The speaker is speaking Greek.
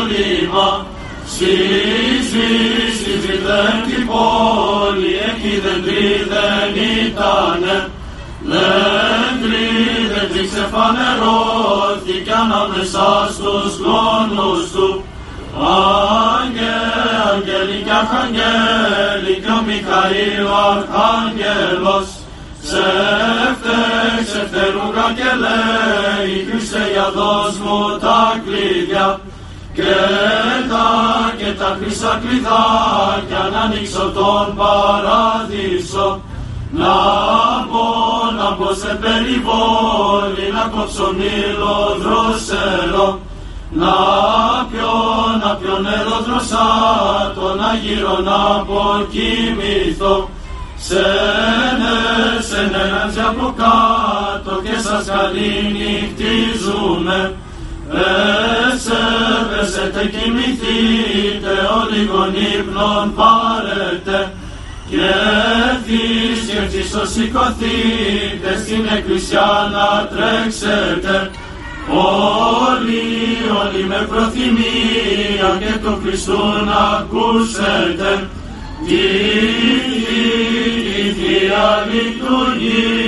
όνειρα. Σύζυ, σύζυ, δεν την πόλη, εκεί δεν τρί, δεν ήτανε. Δεν τρί, δεν τρί, ξεφανερώθηκε ανάμεσα στους γόνους του. Άγγε, Αγγέλη και Αρχαγγέλη και ο Μιχαήλ ο Αρχαγγέλος Σε φταίξε φταίρου καγγελέ, η Χριστέ για δώσ' μου τα κλειδιά και τα, και τα χρυσά κλειδάκια να ανοίξω τον παράδεισο. Να μπω, να μπω σε περιβόλη, να κόψω μήλο δροσερό. Να πιω, να πιω νερό δροσάτο, να γύρω να αποκοιμηθώ Σένε, σένε να από κάτω και σας καληνυχτίζουμε. Έσε, πέσετε κοιμηθείτε, όλοι ύπνον πάρετε. Και ευθύς και ευθύς σηκωθείτε, στην εκκλησιά να τρέξετε. Όλοι, όλοι με προθυμία και τον Χριστού να ακούσετε. Τη Θεία Λειτουργία